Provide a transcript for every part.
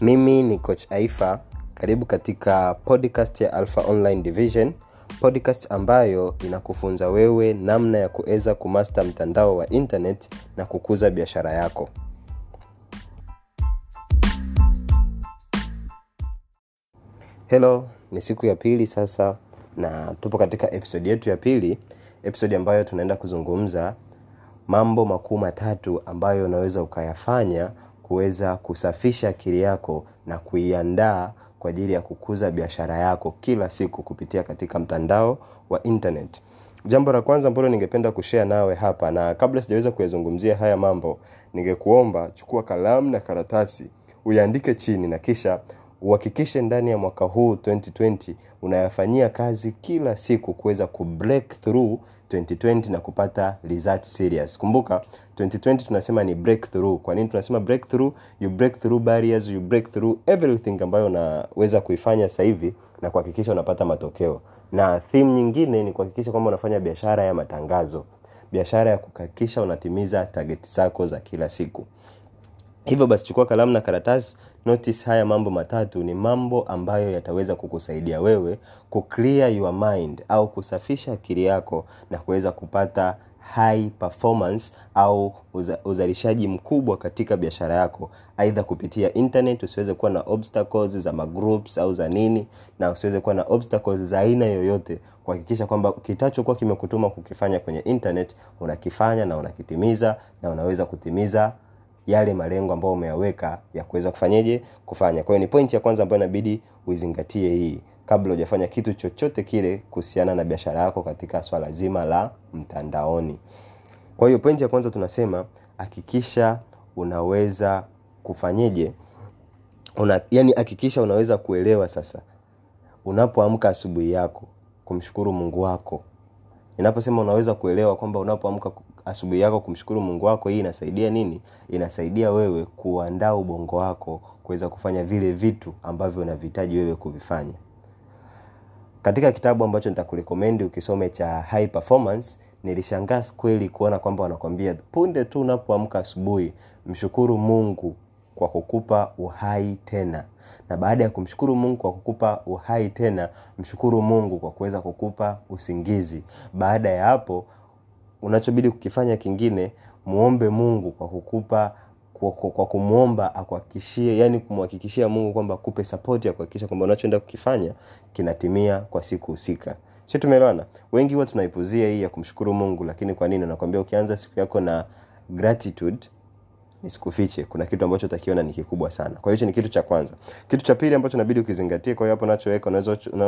mimi ni coach aifa. Karibu katika podcast ya alpha online division. Podcast ambayo inakufunza wewe namna ya kuweza kumasta mtandao wa internet na kukuza biashara yako. Helo ni siku ya pili sasa na tupo katika episodi yetu ya pili episodi ambayo tunaenda kuzungumza mambo makuu matatu ambayo unaweza ukayafanya kuweza kusafisha akili yako na kuiandaa kwa ajili ya kukuza biashara yako kila siku kupitia katika mtandao wa internet. Jambo la kwanza ambalo ningependa kushare nawe hapa na kabla sijaweza kuyazungumzia haya mambo ningekuomba chukua kalamu na karatasi uyaandike chini na kisha uhakikishe ndani ya mwaka huu 2020 unayafanyia kazi kila siku kuweza through 2020 na kupata result serious. Kumbuka 2020 tunasema ni breakthrough. Kwa nini tunasema breakthrough? You break barriers you break everything ambayo unaweza kuifanya sasa hivi na kuhakikisha unapata matokeo. Na theme nyingine ni kuhakikisha kwamba unafanya biashara ya matangazo. Biashara ya kuhakikisha unatimiza target zako za kila siku. Hivyo basi chukua kalamu na karatasi notice haya mambo matatu ni mambo ambayo yataweza kukusaidia wewe ku your mind au kusafisha akili yako na kuweza kupata high performance au uza, uzalishaji mkubwa katika biashara yako. Aidha kupitia internet usiweze kuwa na obstacles za magroups au za nini na usiweze kuwa na obstacles za aina yoyote kuhakikisha kwamba kitachokuwa kimekutuma kukifanya kwenye internet unakifanya na unakitimiza na unaweza kutimiza yale malengo ambayo umeyaweka ya kuweza kufanyeje kufanya. Kwa hiyo ni pointi ya kwanza ambayo inabidi uizingatie hii kabla hujafanya kitu chochote kile kuhusiana na biashara yako katika swala zima la mtandaoni. Kwa hiyo pointi ya kwanza tunasema hakikisha unaweza kufanyeje. Una, yani hakikisha unaweza kuelewa sasa. Unapoamka asubuhi yako kumshukuru mungu wako. Inaposema unaweza kuelewa kwamba unapoamka asubuhi yako kumshukuru mungu wako hii inasaidia nini? Inasaidia wewe kuandaa ubongo wako kuweza kufanya vile vitu ambavyo unavihitaji wewe kuvifanya. Katika kitabu ambacho nitakurekomendi ukisome cha high performance nilishangaa kweli kuona kwamba wanakwambia punde tu unapoamka asubuhi mshukuru mungu kwa kukupa uhai tena. Na baada ya kumshukuru mungu kwa kukupa uhai tena mshukuru mungu kwa kuweza kukupa usingizi. Baada ya hapo unachobidi kukifanya kingine muombe mungu kwa kukupa kwa, kwa, kwa kumwomba akuhakikishie yani kumhakikishia mungu kwamba akupe sapoti ya kuhakikisha kwamba unachoenda kukifanya kinatimia kwa siku husika. Sio tumeelewana? Wengi huwa tunaipuzia hii ya kumshukuru mungu lakini kwa nini? Nakwambia ukianza siku yako na gratitude nisikufiche kuna kitu ambacho utakiona ni kikubwa sana. Kwa hiyo hicho ni kitu cha kwanza. Kitu cha pili ambacho inabidi ukizingatie kwa hiyo hapo unachoweka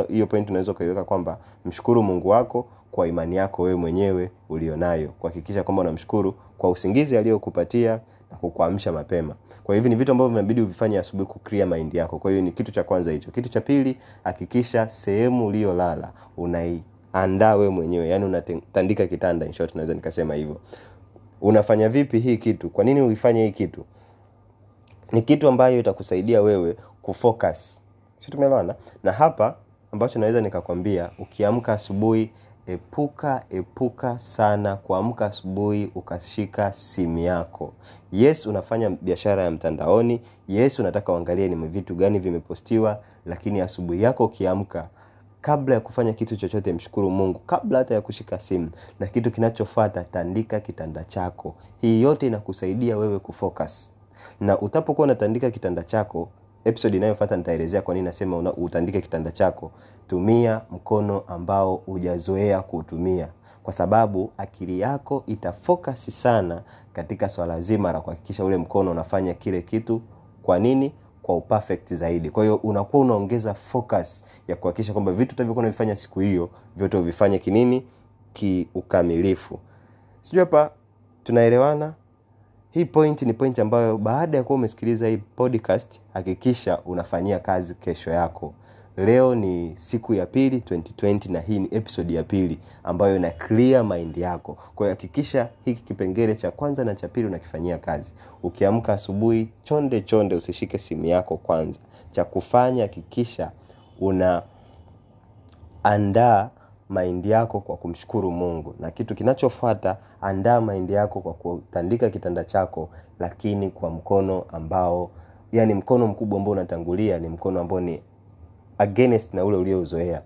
hiyo point unaweza ukaiweka kwamba mshukuru mungu wako kwa imani yako wewe mwenyewe ulionayo. Kuhakikisha kwamba unamshukuru kwa usingizi aliyokupatia na kukuamsha mapema. Kwa hivi ni vitu ambavyo vinabidi uvifanye asubuhi kukria maindi yako. Kwa hiyo ni kitu cha kwanza hicho. Kitu cha pili hakikisha sehemu uliyolala unaiandaa wewe mwenyewe. Yani unatandika kitanda in short naweza nikasema hivyo unafanya vipi hii kitu? Kwa nini uifanye hii kitu? Ni kitu ambayo itakusaidia wewe kufocus. Si tumeelewana? Na hapa ambacho naweza nikakwambia ukiamka asubuhi epuka epuka sana kuamka asubuhi ukashika simu yako. Yes unafanya biashara ya mtandaoni. Yes unataka uangalie ni vitu gani vimepostiwa lakini asubuhi yako ukiamka kabla ya kufanya kitu chochote mshukuru mungu. Kabla hata ya kushika simu na kitu kinachofata tandika kitanda chako. Hii yote inakusaidia wewe kufocus. Na utapokuwa unatandika kitanda chako episode inayofata nitaelezea kwa nini nasema utandike kitanda chako. Tumia mkono ambao hujazoea kuutumia. Kwa sababu akili yako itafokasi sana katika swala zima la kuhakikisha ule mkono unafanya kile kitu. Kwa nini kwa uperfect zaidi. Kwa hiyo unakuwa unaongeza focus ya kuhakikisha kwamba vitu utavyokuwa unavifanya siku hiyo vyote uvifanye kinini? Kiukamilifu sijui hapa tunaelewana? Hii point ni point ambayo baada ya kuwa umesikiliza hii podcast hakikisha unafanyia kazi kesho yako leo ni siku ya pili 2020 na hii ni episodi ya pili ambayo ina clear mind yako. Kwa hiyo hakikisha hiki kipengele cha kwanza na cha pili unakifanyia kazi. Ukiamka asubuhi chonde chonde usishike simu yako kwanza. Cha kufanya hakikisha una andaa maindi yako kwa kumshukuru mungu. Na kitu kinachofuata andaa maindi yako kwa kutandika kitanda chako lakini kwa mkono ambao yani mkono mkubwa ambao unatangulia ni mkono ambao ni against na ule uliouzoea.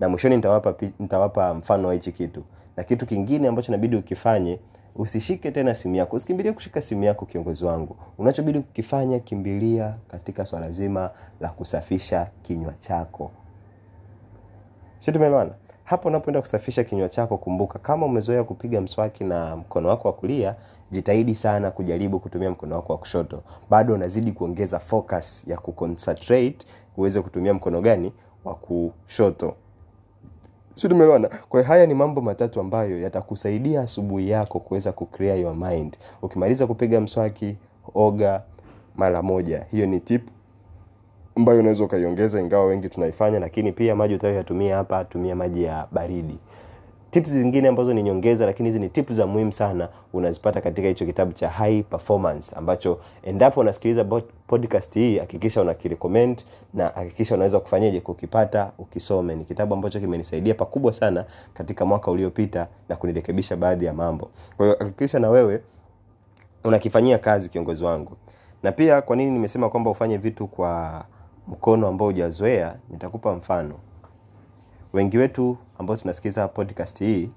Na mwishoni nitawapa nitawapa mfano wa hichi kitu. Na kitu kingine ambacho inabidi ukifanye usishike tena simu yako. Usikimbilie kushika simu yako kiongozi wangu. Unachobidi kukifanya kimbilia katika swala zima la kusafisha kinywa chako. Si hapo unapoenda kusafisha kinywa chako kumbuka kama umezoea kupiga mswaki na mkono wako wa kulia jitahidi sana kujaribu kutumia mkono wako wa kushoto. Bado unazidi kuongeza focus ya kuconcentrate uweze kutumia mkono gani wa kushoto. Si tumeelewana kwa haya ni mambo matatu ambayo yatakusaidia asubuhi yako kuweza kuclear your mind. Ukimaliza kupiga mswaki oga mara moja. Hiyo ni tip ambayo unaweza ukaiongeza ingawa wengi tunaifanya lakini pia maji utayoyatumia hapa tumia maji ya baridi tips zingine ambazo ni nyongeza lakini hizi ni tips za muhimu sana unazipata katika hicho kitabu cha high performance ambacho endapo unasikiliza podcast hii hakikisha unakirecommend na hakikisha unaweza kufanyaje kukipata ukisome. Ni kitabu ambacho kimenisaidia pakubwa sana katika mwaka uliopita na kunirekebisha baadhi ya mambo. Kwa hiyo hakikisha na wewe unakifanyia kazi kiongozi wangu. Na pia kwa nini nimesema kwamba ufanye vitu kwa mkono ambao hujazoea nitakupa mfano wengi wetu ambao tunasikiza podcast hii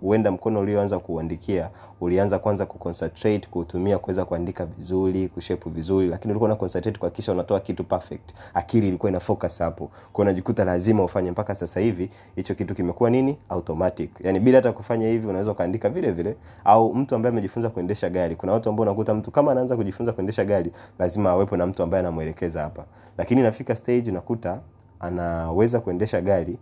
huenda mkono ulioanza kuuandikia ulianza kwanza kuconcentrate kuutumia kuweza kuandika vizuri kushepu vizuri lakini ulikuwa una concentrate kuhakikisha unatoa kitu perfect. Akili ilikuwa ina focus hapo. Kwa unajikuta lazima ufanye mpaka sasa hivi hicho kitu kimekuwa nini? Automatic. Yani bila hata kufanya hivi unaweza ukaandika vile vile au mtu ambaye amejifunza kuendesha gari. Kuna watu ambao unakuta mtu kama anaanza kujifunza kuendesha gari lazima awepo na mtu ambaye anamwelekeza hapa. Lakini nafika stage unakuta anaweza kuendesha gari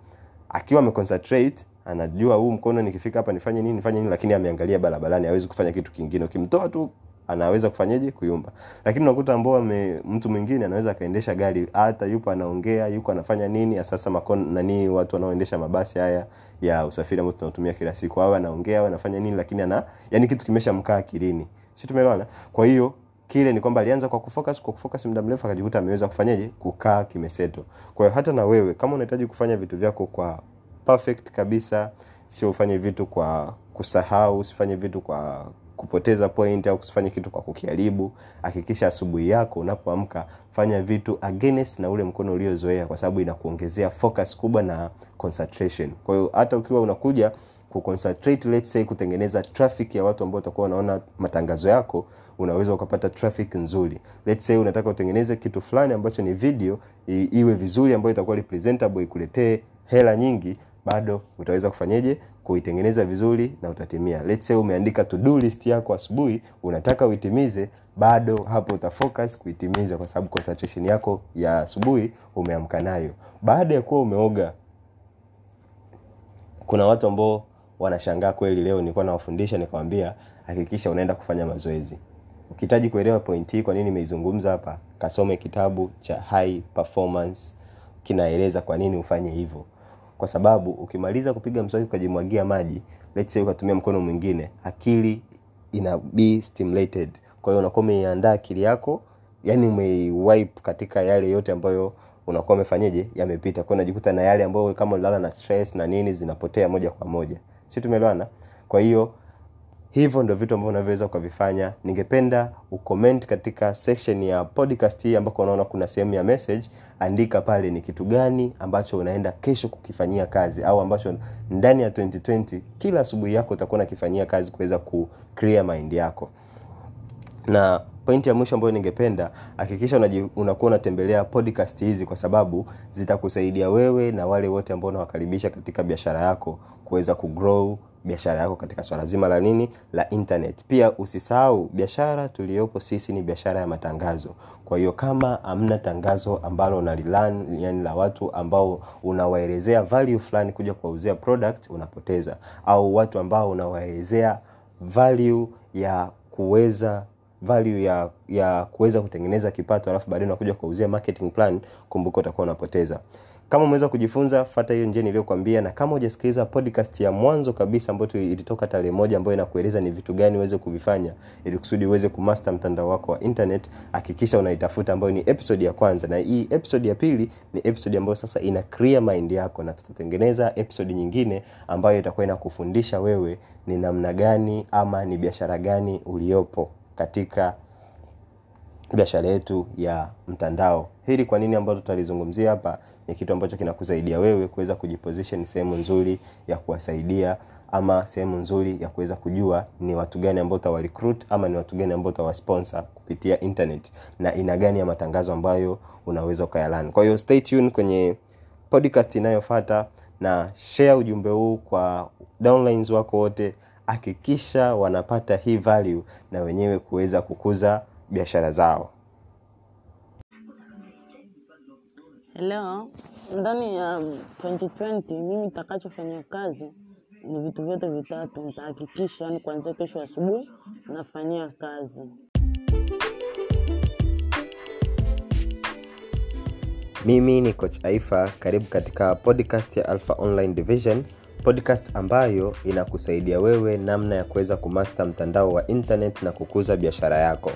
akiwa ameconcentrate anajua huu mkono nikifika hapa nifanye nini nifanye nini lakini ameangalia barabarani hawezi kufanya kitu kingine. Ukimtoa tu anaweza kufanyaje kuyumba. Lakini unakuta ambao mtu mwingine anaweza akaendesha gari hata yupo anaongea yuko anafanya nini sasa nani watu wanaoendesha mabasi haya ya usafiri ambao tunatumia kila siku. Awe anaongea awe anafanya nini lakini ana yani kitu kimeshamkaa akilini. Si tumeelewana? Kwa hiyo kile ni kwamba alianza kwa kufocus kwa kufocus muda mrefu akajikuta ameweza kufanyaje? Kukaa kimeseto. Kwa hiyo hata na wewe kama unahitaji kufanya vitu vyako kwa perfect kabisa sio ufanye vitu kwa kusahau usifanye vitu kwa kupoteza point au usifanye kitu kwa kukiharibu hakikisha asubuhi yako unapoamka fanya vitu against na ule mkono uliozoea kwa sababu inakuongezea focus kubwa na concentration. Kwa hiyo hata ukiwa unakuja kuconcentrate let's say kutengeneza traffic ya watu ambao watakuwa wanaona matangazo yako unaweza ukapata traffic nzuri. Let's say unataka utengeneze kitu fulani ambacho ni video i, iwe vizuri ambayo itakuwa representable ikuletee hela nyingi bado utaweza kufanyeje? Kuitengeneza vizuri na utatimia. Let's say umeandika to do list yako asubuhi unataka uitimize bado hapo utafocus kuitimiza kwa sababu concentration yako ya asubuhi umeamka nayo. Baada ya kuwa umeoga kuna watu ambao wanashangaa kweli. Leo nilikuwa nawafundisha nikawambia hakikisha unaenda kufanya mazoezi ukihitaji kuelewa point hii kwa nini nimeizungumza hapa kasome kitabu cha high performance kinaeleza kwa nini ufanye hivyo. Kwa sababu ukimaliza kupiga mswaki ukajimwagia maji let's say ukatumia mkono mwingine akili ina be stimulated. Kwa hiyo unakuwa umeiandaa akili yako yani umeiwipe katika yale yote ambayo unakuwa umefanyaje, yamepita. Kwa unajikuta na yale ambayo kama ulilala na stress na nini zinapotea moja kwa moja. Si tumeelewana? Kwa hiyo hivyo ndio vitu ambavyo unavyoweza ukavifanya ningependa ucomment katika section ya podcast hii ambako unaona kuna sehemu ya message. Andika pale ni kitu gani ambacho unaenda kesho kukifanyia kazi au ambacho ndani ya 2020 kila asubuhi yako utakuwa unakifanyia kazi kuweza ku clear mind yako. Na pointi ya mwisho ambayo ningependa hakikisha unakuwa unatembelea podcast hizi kwa sababu zitakusaidia wewe na wale wote ambao unawakaribisha katika biashara yako kuweza kugrow biashara yako katika swala zima la nini? La internet. Pia usisahau biashara tuliyopo sisi ni biashara ya matangazo. Kwa hiyo kama hamna tangazo ambalo unalilan yani la watu ambao unawaelezea value fulani kuja kuwauzia product unapoteza. Au watu ambao unawaelezea value ya kuweza value ya ya kuweza kutengeneza kipato alafu baadaye unakuja kuuzia marketing plan kumbuka utakuwa unapoteza. Kama umeweza kujifunza fata hiyo njia niliyokuambia na kama hujasikiliza podcast ya mwanzo kabisa ambayo ilitoka tarehe moja ambayo inakueleza ni vitu gani uweze kuvifanya ili kusudi uweze kumaster mtandao wako wa internet hakikisha unaitafuta ambayo ni episode ya kwanza. Na hii episode ya pili ni episode ambayo sasa ina clear mind yako na tutatengeneza episode nyingine ambayo itakuwa inakufundisha wewe ni namna gani ama ni biashara gani uliopo katika biashara yetu ya mtandao. Hili kwa nini ambalo tutalizungumzia hapa ni kitu ambacho kinakusaidia wewe kuweza kujiposition sehemu nzuri ya kuwasaidia ama sehemu nzuri ya kuweza kujua ni watu gani ambao utawarecruit ama ni watu gani ambao utawasponsor kupitia internet na ina gani ya matangazo ambayo unaweza ukayalan. Kwa hiyo stay tuned kwenye podcast inayofuata na share ujumbe huu kwa downlines wako wote hakikisha wanapata hii value na wenyewe kuweza kukuza biashara zao Hello, ndani ya 2020 mimi nitakachofanya kazi ni vitu vyote vitatu. Nitahakikisha yani kuanzia kesho asubuhi nafanyia kazi. mimi ni coach aifa karibu katika podcast ya alpha online division podcast ambayo inakusaidia wewe namna ya kuweza kumasta mtandao wa internet na kukuza biashara yako